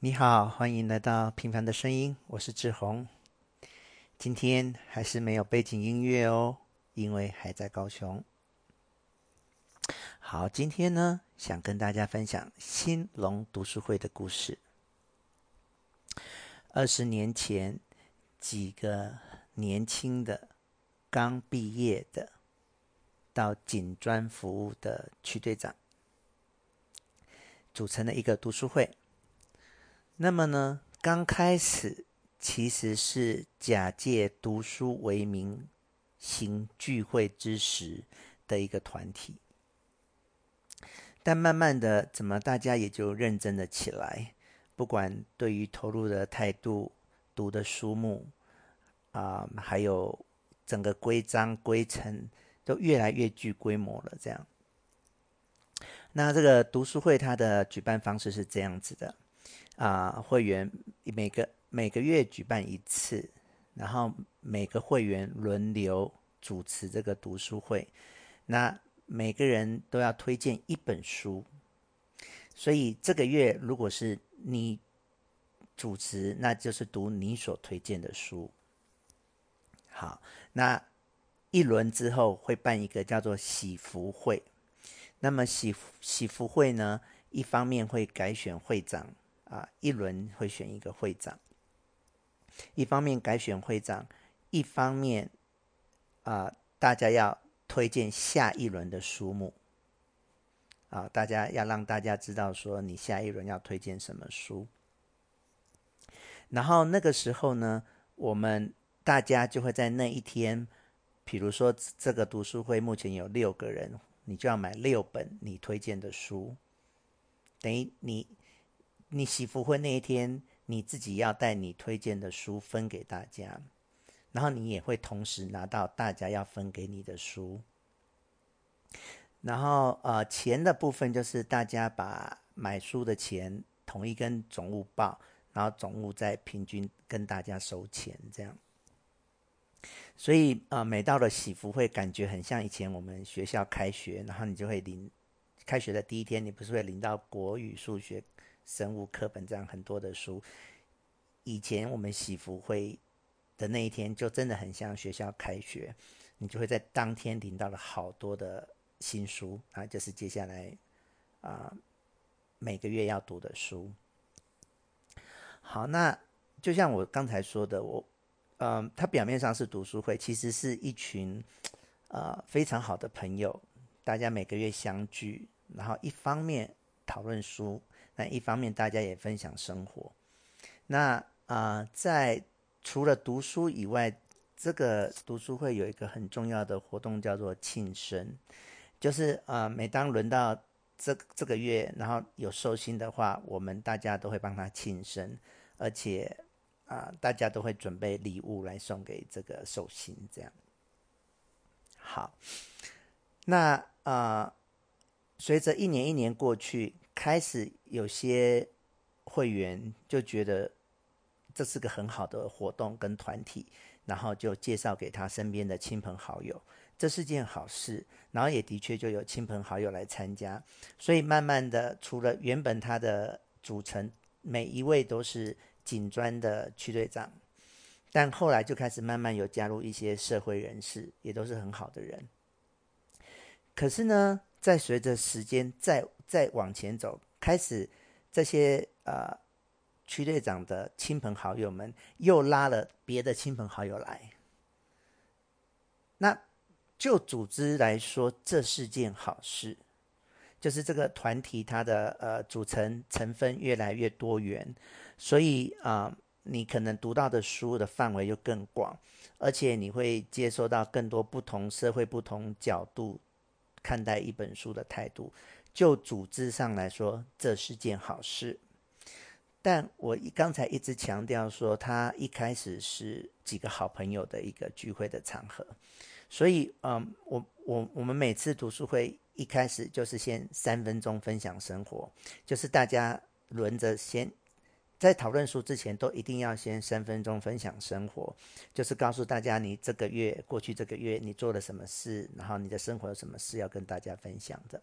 你好，欢迎来到平凡的声音，我是志宏。今天还是没有背景音乐哦，因为还在高雄。好，今天呢，想跟大家分享新隆读书会的故事。二十年前，几个年轻的、刚毕业的，到警专服务的区队长，组成了一个读书会。那么呢，刚开始其实是假借读书为名行聚会之实的一个团体，但慢慢的，怎么大家也就认真了起来，不管对于投入的态度、读的书目啊、还有整个规章规程，都越来越具规模了。这样，那这个读书会它的举办方式是这样子的。啊、会员每个每个月举办一次，然后每个会员轮流主持这个读书会。那每个人都要推荐一本书，所以这个月如果是你主持，那就是读你所推荐的书。好，那一轮之后会办一个叫做喜福会。那么喜喜福会呢，一方面会改选会长。啊，一轮会选一个会长，一方面改选会长，一方面啊，大家要推荐下一轮的书目。啊，大家要让大家知道说你下一轮要推荐什么书。然后那个时候呢，我们大家就会在那一天，比如说这个读书会目前有六个人，你就要买六本你推荐的书，等于你。你喜福会那一天，你自己要带你推荐的书分给大家，然后你也会同时拿到大家要分给你的书。然后呃，钱的部分就是大家把买书的钱统一跟总务报，然后总务再平均跟大家收钱，这样。所以呃，每到了喜福会，感觉很像以前我们学校开学，然后你就会领开学的第一天，你不是会领到国语、数学。生物课本这样很多的书，以前我们喜福会的那一天就真的很像学校开学，你就会在当天领到了好多的新书啊，就是接下来啊每个月要读的书。好，那就像我刚才说的，我嗯，它表面上是读书会，其实是一群呃非常好的朋友，大家每个月相聚，然后一方面讨论书。那一方面，大家也分享生活。那啊、在除了读书以外，这个读书会有一个很重要的活动，叫做庆生。就是啊、每当轮到这这个月，然后有寿星的话，我们大家都会帮他庆生，而且啊、大家都会准备礼物来送给这个寿星。这样。好，那啊、随着一年一年过去。开始有些会员就觉得这是个很好的活动跟团体，然后就介绍给他身边的亲朋好友，这是件好事。然后也的确就有亲朋好友来参加，所以慢慢的，除了原本他的组成每一位都是警专的区队长，但后来就开始慢慢有加入一些社会人士，也都是很好的人。可是呢，在随着时间再再往前走，开始这些呃区队长的亲朋好友们又拉了别的亲朋好友来。那就组织来说，这是件好事，就是这个团体它的呃组成成分越来越多元，所以啊、你可能读到的书的范围就更广，而且你会接收到更多不同社会不同角度看待一本书的态度。就组织上来说，这是件好事。但我一刚才一直强调说，他一开始是几个好朋友的一个聚会的场合，所以，嗯，我我我们每次读书会一开始就是先三分钟分享生活，就是大家轮着先在讨论书之前，都一定要先三分钟分享生活，就是告诉大家你这个月过去这个月你做了什么事，然后你的生活有什么事要跟大家分享的。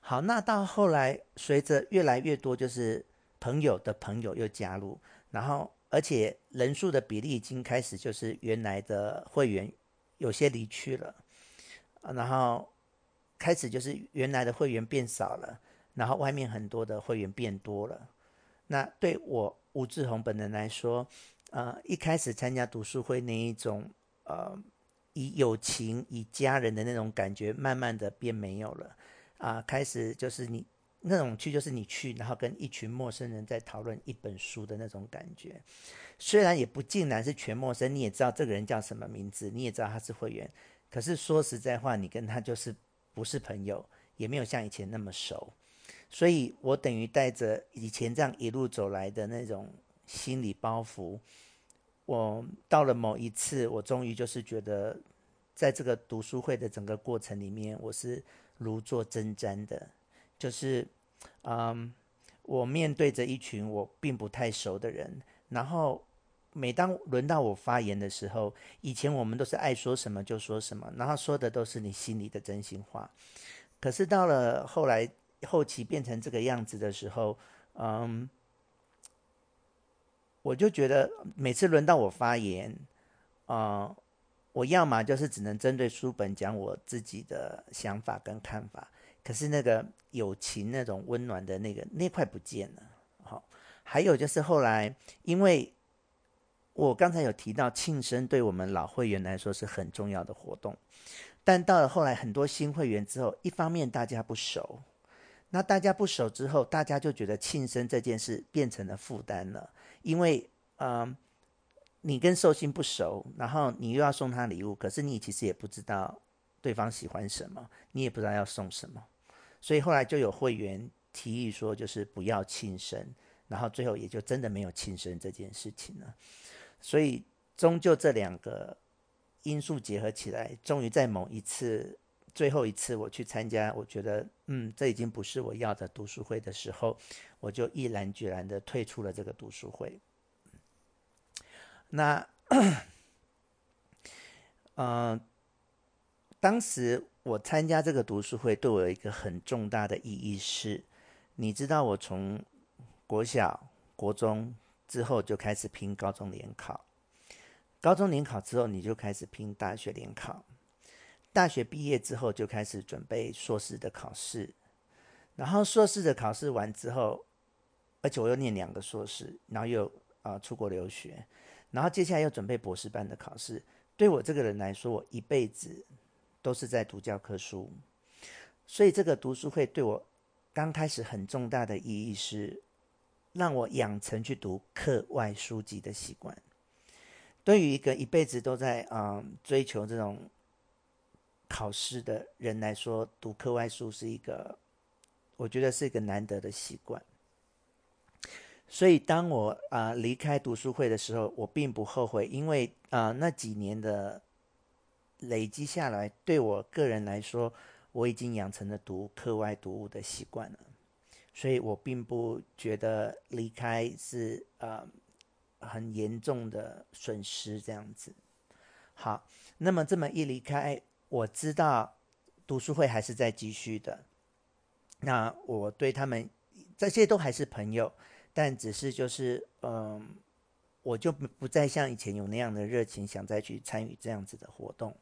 好，那到后来，随着越来越多，就是朋友的朋友又加入，然后而且人数的比例已经开始就是原来的会员有些离去了，然后开始就是原来的会员变少了，然后外面很多的会员变多了。那对我吴志宏本人来说，呃，一开始参加读书会那一种呃以友情以家人的那种感觉，慢慢的变没有了。啊，呃，开始就是你。那种去就是你去，然后跟一群陌生人在讨论一本书的那种感觉，虽然也不尽然是全陌生，你也知道这个人叫什么名字，你也知道他是会员，可是说实在话，你跟他就是不是朋友，也没有像以前那么熟，所以我等于带着以前这样一路走来的那种心理包袱，我到了某一次，我终于就是觉得，在这个读书会的整个过程里面，我是如坐针毡的。就是，嗯，我面对着一群我并不太熟的人，然后每当轮到我发言的时候，以前我们都是爱说什么就说什么，然后说的都是你心里的真心话。可是到了后来后期变成这个样子的时候，嗯，我就觉得每次轮到我发言，啊、嗯，我要么就是只能针对书本讲我自己的想法跟看法。可是那个友情那种温暖的那个那块不见了，好，还有就是后来，因为我刚才有提到庆生对我们老会员来说是很重要的活动，但到了后来很多新会员之后，一方面大家不熟，那大家不熟之后，大家就觉得庆生这件事变成了负担了，因为嗯、你跟寿星不熟，然后你又要送他礼物，可是你其实也不知道对方喜欢什么，你也不知道要送什么。所以后来就有会员提议说，就是不要庆生，然后最后也就真的没有庆生这件事情了。所以终究这两个因素结合起来，终于在某一次最后一次我去参加，我觉得嗯，这已经不是我要的读书会的时候，我就毅然决然的退出了这个读书会。那嗯、当时。我参加这个读书会对我有一个很重大的意义是，你知道我从国小、国中之后就开始拼高中联考，高中联考之后你就开始拼大学联考，大学毕业之后就开始准备硕士的考试，然后硕士的考试完之后，而且我又念两个硕士，然后又啊、出国留学，然后接下来又准备博士班的考试，对我这个人来说，我一辈子。都是在读教科书，所以这个读书会对我刚开始很重大的意义是，让我养成去读课外书籍的习惯。对于一个一辈子都在嗯追求这种考试的人来说，读课外书是一个，我觉得是一个难得的习惯。所以当我啊离开读书会的时候，我并不后悔，因为啊那几年的。累积下来，对我个人来说，我已经养成了读课外读物的习惯了，所以我并不觉得离开是呃很严重的损失这样子。好，那么这么一离开，我知道读书会还是在继续的。那我对他们这些都还是朋友，但只是就是嗯、我就不再像以前有那样的热情，想再去参与这样子的活动。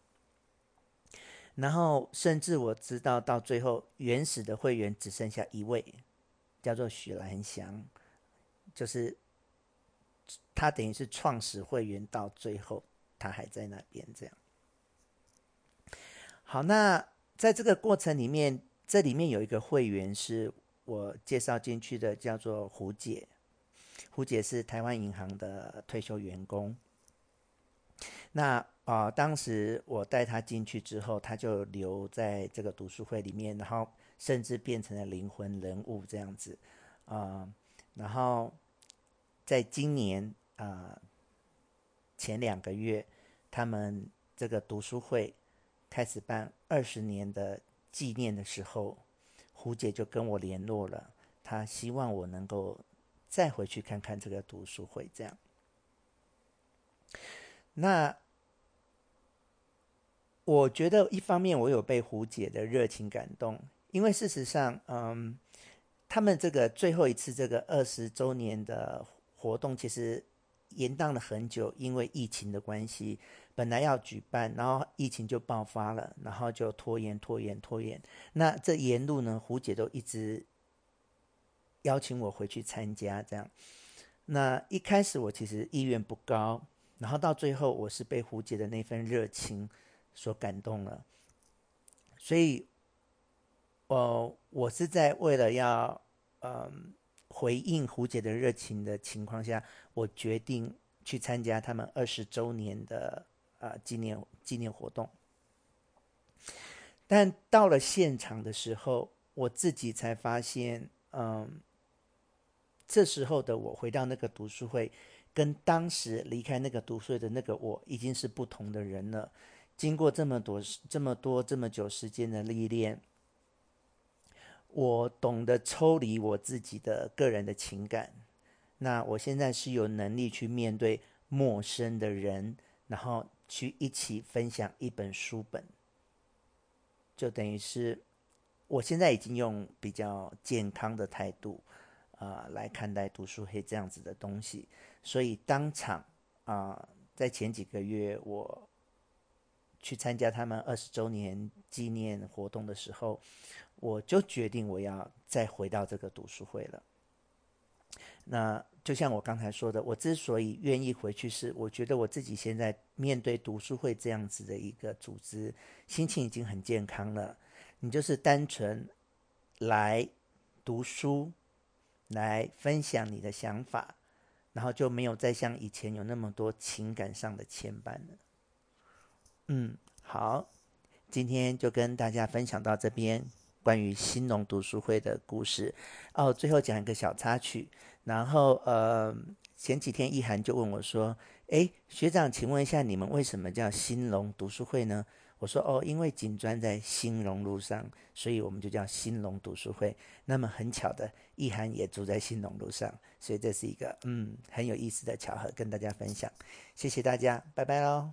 然后，甚至我知道，到最后原始的会员只剩下一位，叫做许兰祥，就是他等于是创始会员，到最后他还在那边这样。好，那在这个过程里面，这里面有一个会员是我介绍进去的，叫做胡姐。胡姐是台湾银行的退休员工。那啊、当时我带她进去之后，她就留在这个读书会里面，然后甚至变成了灵魂人物这样子啊、然后在今年啊、前两个月，他们这个读书会开始办二十年的纪念的时候，胡姐就跟我联络了，她希望我能够再回去看看这个读书会这样。那我觉得一方面我有被胡姐的热情感动，因为事实上，嗯，他们这个最后一次这个二十周年的活动，其实延宕了很久，因为疫情的关系，本来要举办，然后疫情就爆发了，然后就拖延、拖延、拖延。那这沿路呢，胡姐都一直邀请我回去参加，这样。那一开始我其实意愿不高，然后到最后我是被胡姐的那份热情所感动了，所以。呃，我是在为了要嗯、回应胡姐的热情的情况下，我决定去参加他们二十周年的啊、呃、纪念纪念活动。但到了现场的时候，我自己才发现，嗯、这时候的我回到那个读书会，跟当时离开那个读书会的那个我已经是不同的人了。经过这么多这么多这么久时间的历练。我懂得抽离我自己的个人的情感，那我现在是有能力去面对陌生的人，然后去一起分享一本书本，就等于是我现在已经用比较健康的态度啊、来看待读书会这样子的东西，所以当场啊、在前几个月我去参加他们二十周年纪念活动的时候。我就决定我要再回到这个读书会了。那就像我刚才说的，我之所以愿意回去，是我觉得我自己现在面对读书会这样子的一个组织，心情已经很健康了。你就是单纯来读书，来分享你的想法，然后就没有再像以前有那么多情感上的牵绊了。嗯，好，今天就跟大家分享到这边。关于新农读书会的故事哦，最后讲一个小插曲。然后呃，前几天意涵就问我说：“哎，学长，请问一下，你们为什么叫兴农读书会呢？”我说：“哦，因为锦砖在兴农路上，所以我们就叫兴农读书会。那么很巧的，意涵也住在兴农路上，所以这是一个嗯很有意思的巧合，跟大家分享。谢谢大家，拜拜喽。”